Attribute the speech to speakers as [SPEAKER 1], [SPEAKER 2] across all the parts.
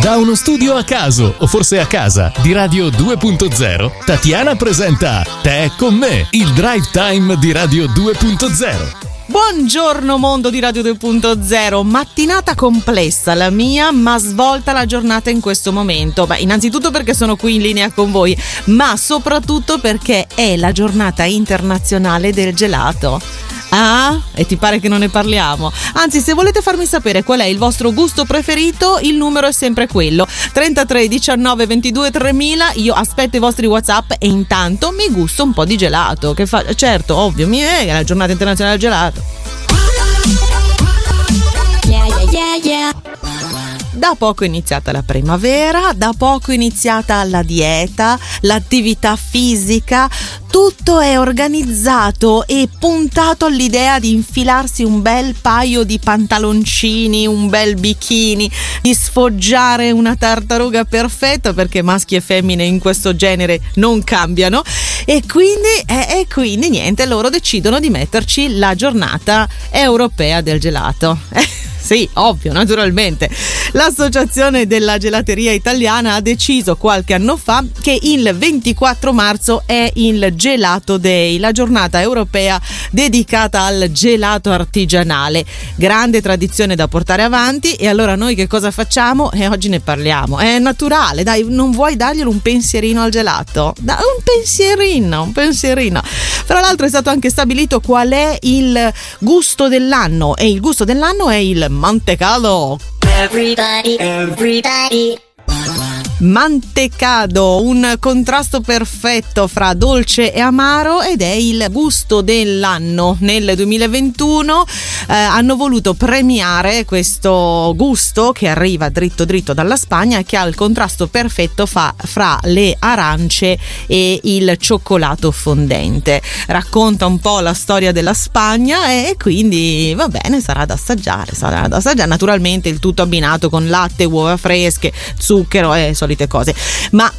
[SPEAKER 1] Da uno studio a caso, o forse a casa, di Radio 2.0, Tatiana presenta Te con me, il drive time di Radio 2.0.
[SPEAKER 2] Buongiorno mondo di Radio 2.0, mattinata complessa la mia, ma svolta la giornata in questo momento. Beh, innanzitutto perché sono qui in linea con voi, ma soprattutto perché è la giornata internazionale del gelato. Ah, e ti pare che non ne parliamo? Anzi, se volete farmi sapere qual è il vostro gusto preferito, il numero è sempre quello: 33 19 22 3000. Io aspetto i vostri WhatsApp e intanto mi gusto un po' di gelato. Che fa- certo, ovvio, mi è la giornata internazionale del gelato. Yeah, yeah, yeah, yeah. Da poco è iniziata la primavera, da poco è iniziata la dieta, l'attività fisica, tutto è organizzato e puntato all'idea di infilarsi un bel paio di pantaloncini, un bel bikini, di sfoggiare una tartaruga perfetta perché maschi e femmine in questo genere non cambiano e quindi, eh, e quindi niente, loro decidono di metterci la giornata europea del gelato. Sì, ovvio, naturalmente. L'Associazione della Gelateria Italiana ha deciso qualche anno fa che il 24 marzo è il Gelato Day, la giornata europea dedicata al gelato artigianale. Grande tradizione da portare avanti e allora noi che cosa facciamo? E oggi ne parliamo. È naturale, dai, non vuoi darglielo un pensierino al gelato? Da, un pensierino, un pensierino. Fra l'altro è stato anche stabilito qual è il gusto dell'anno e il gusto dell'anno è il mantecado. Everybody, everybody. Mantecado, un contrasto perfetto fra dolce e amaro ed è il gusto dell'anno. Nel 2021 eh, hanno voluto premiare questo gusto che arriva dritto dritto dalla Spagna che ha il contrasto perfetto fa, fra le arance e il cioccolato fondente. Racconta un po' la storia della Spagna e quindi va bene, sarà da assaggiare, sarà da assaggiare. Naturalmente il tutto abbinato con latte, uova fresche, zucchero e solite cose. Ma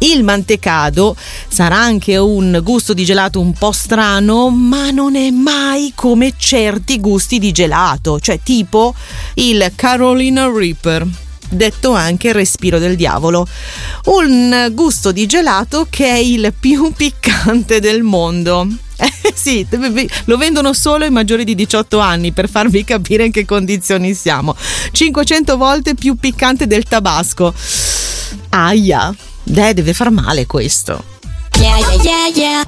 [SPEAKER 2] il mantecado sarà anche un gusto di gelato un po' strano, ma non è mai come certi gusti di gelato, cioè tipo il Carolina Reaper detto anche respiro del diavolo. Un gusto di gelato che è il più piccante del mondo. Sì, lo vendono solo ai maggiori di 18 anni per farvi capire in che condizioni siamo. 500 volte più piccante del tabasco. Aia, eh, deve far male questo. Yeah, yeah, yeah,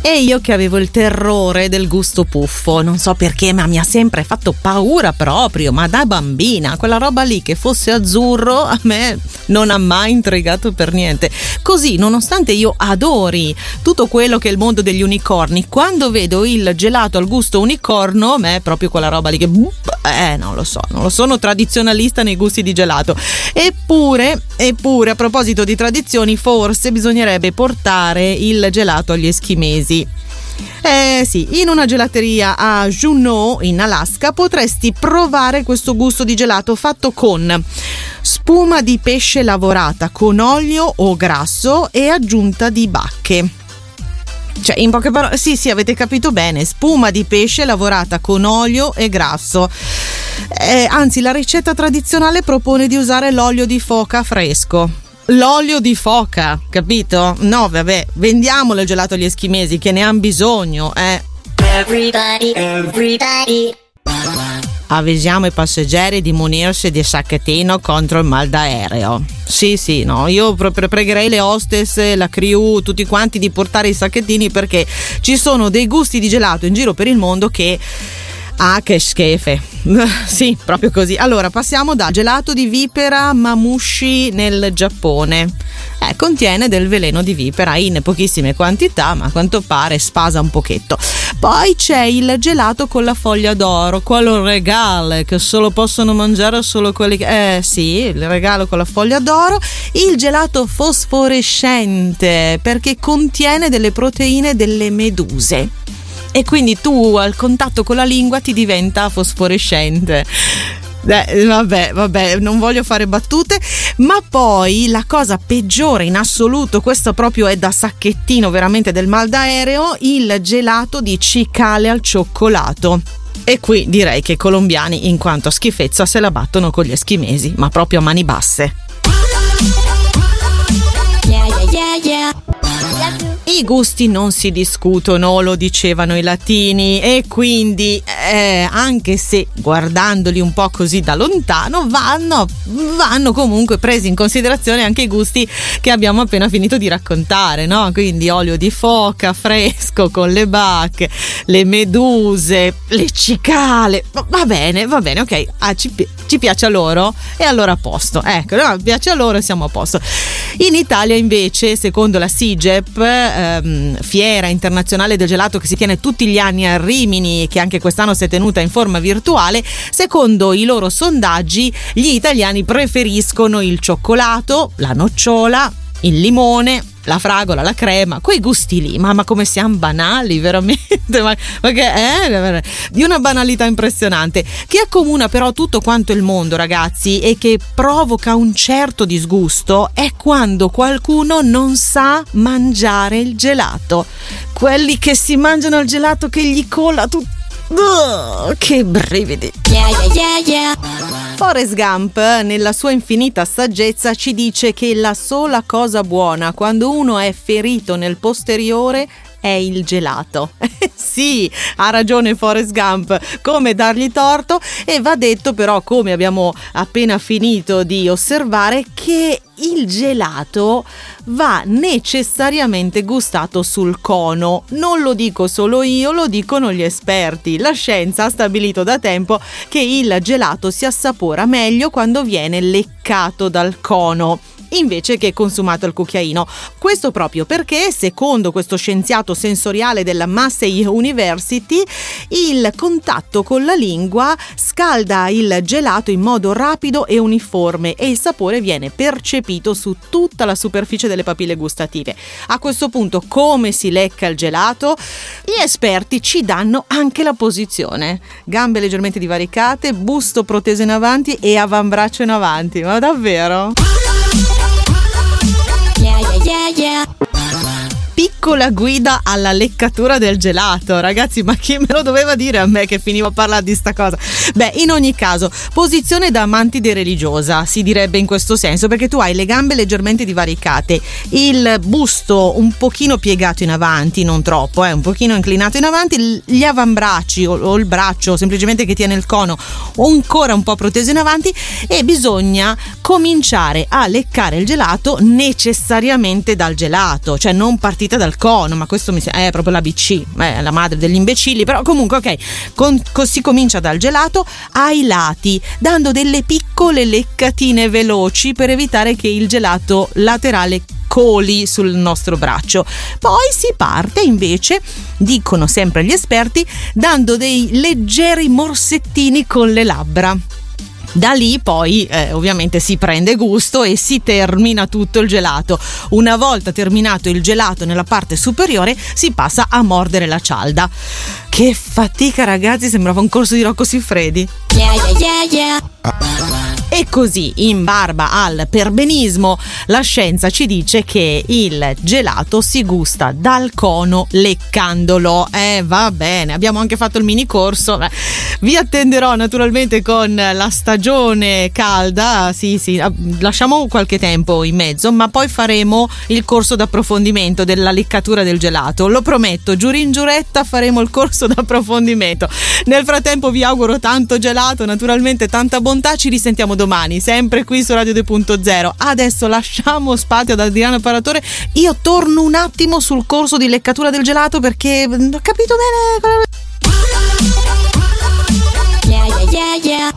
[SPEAKER 2] e io che avevo il terrore del gusto puffo, non so perché, ma mi ha sempre fatto paura proprio, ma da bambina, quella roba lì che fosse azzurro a me non ha mai intrigato per niente. Così, nonostante io adori tutto quello che è il mondo degli unicorni, quando vedo il gelato al gusto unicorno, a me è proprio quella roba lì che eh, non lo so, non lo sono tradizionalista nei gusti di gelato. Eppure, eppure a proposito di tradizioni, forse bisognerebbe portare il gelato agli eschimesi mesi. Eh sì, in una gelateria a Juneau in Alaska potresti provare questo gusto di gelato fatto con spuma di pesce lavorata con olio o grasso e aggiunta di bacche. Cioè, in poche parole, sì, sì, avete capito bene, spuma di pesce lavorata con olio e grasso. Eh, anzi, la ricetta tradizionale propone di usare l'olio di foca fresco l'olio di foca, capito? No, vabbè, vendiamolo il gelato agli eschimesi che ne hanno bisogno, eh. Everybody, everybody. Avvisiamo i passeggeri di munirsi di sacchettino contro il mal d'aereo. Sì, sì, no, io proprio pregherei le hostess, la crew, tutti quanti di portare i sacchettini perché ci sono dei gusti di gelato in giro per il mondo che Ah, che schefe. sì, proprio così. Allora, passiamo da gelato di vipera mamushi nel Giappone. Eh, contiene del veleno di vipera in pochissime quantità, ma a quanto pare spasa un pochetto. Poi c'è il gelato con la foglia d'oro, quello regale che solo possono mangiare solo quelli che... Eh sì, il regalo con la foglia d'oro. Il gelato fosforescente perché contiene delle proteine delle meduse e quindi tu al contatto con la lingua ti diventa fosforescente. Eh, vabbè, vabbè, non voglio fare battute, ma poi la cosa peggiore in assoluto, questo proprio è da sacchettino veramente del mal d'aereo, il gelato di cicale al cioccolato. E qui direi che i colombiani, in quanto a schifezza, se la battono con gli eschimesi, ma proprio a mani basse. Yeah, yeah, yeah, i gusti non si discutono, lo dicevano i latini, e quindi eh, anche se guardandoli un po' così da lontano, vanno, vanno comunque presi in considerazione anche i gusti che abbiamo appena finito di raccontare, no? Quindi olio di foca fresco con le bacche, le meduse, le cicale. Va bene, va bene, ok. Ah, ci, ci piace a loro e allora a posto. Ecco, no, piace a loro e siamo a posto. In Italia invece, secondo la SIGEP, ehm, fiera internazionale del gelato che si tiene tutti gli anni a Rimini e che anche quest'anno si è tenuta in forma virtuale, secondo i loro sondaggi gli italiani preferiscono il cioccolato, la nocciola, il limone, la fragola, la crema, quei gusti lì, ma, come siamo banali, veramente, ma, ma che è di una banalità impressionante, che accomuna però tutto quanto il mondo, ragazzi, e che provoca un certo disgusto è quando qualcuno non sa mangiare il gelato. Quelli che si mangiano il gelato che gli cola tutto Oh, che brividi! Yeah, yeah, yeah, Forrest Gump, nella sua infinita saggezza, ci dice che la sola cosa buona quando uno è ferito nel posteriore è il gelato. sì, ha ragione Forrest Gump, come dargli torto e va detto però, come abbiamo appena finito di osservare, che il gelato va necessariamente gustato sul cono. Non lo dico solo io, lo dicono gli esperti. La scienza ha stabilito da tempo che il gelato si assapora meglio quando viene leccato dal cono invece che consumato al cucchiaino. Questo proprio perché, secondo questo scienziato sensoriale della Massey University, il contatto con la lingua scalda il gelato in modo rapido e uniforme e il sapore viene percepito su tutta la superficie delle papille gustative. A questo punto, come si lecca il gelato? Gli esperti ci danno anche la posizione. Gambe leggermente divaricate, busto proteso in avanti e avambraccio in avanti. Ma davvero? Piccola guida alla leccatura del gelato. Ragazzi, ma chi me lo doveva dire a me che finivo a parlare di sta cosa? Beh, in ogni caso, posizione da amantide religiosa, si direbbe in questo senso, perché tu hai le gambe leggermente divaricate, il busto un pochino piegato in avanti, non troppo, eh, un pochino inclinato in avanti, gli avambracci o, o il braccio semplicemente che tiene il cono ancora un po' proteso in avanti e bisogna cominciare a leccare il gelato necessariamente dal gelato, cioè non partire partita dal cono, ma questo mi sembra, è proprio l'ABC, è la madre degli imbecilli, però comunque ok, con, si comincia dal gelato ai lati, dando delle piccole leccatine veloci per evitare che il gelato laterale coli sul nostro braccio. Poi si parte invece, dicono sempre gli esperti, dando dei leggeri morsettini con le labbra. Da lì poi eh, ovviamente si prende gusto e si termina tutto il gelato. Una volta terminato il gelato nella parte superiore si passa a mordere la cialda. Che fatica ragazzi, sembrava un corso di Rocco Siffredi. Yeah, yeah, yeah, e così, in barba al perbenismo, la scienza ci dice che il gelato si gusta dal cono leccandolo. Eh, va bene, abbiamo anche fatto il mini corso. Vi attenderò naturalmente con la stagione calda. Sì, sì, ah, lasciamo qualche tempo in mezzo, ma poi faremo il corso d'approfondimento della leccatura del gelato. Lo prometto, giuri in giuretta faremo il corso d'approfondimento. Nel frattempo vi auguro tanto gelato, naturalmente tanta bontà. Ci risentiamo domani, domani, sempre qui su Radio 2.0. Adesso lasciamo spazio ad Adriano Paratore. Io torno un attimo sul corso di leccatura del gelato perché mm, ho capito bene. Yeah, yeah, yeah.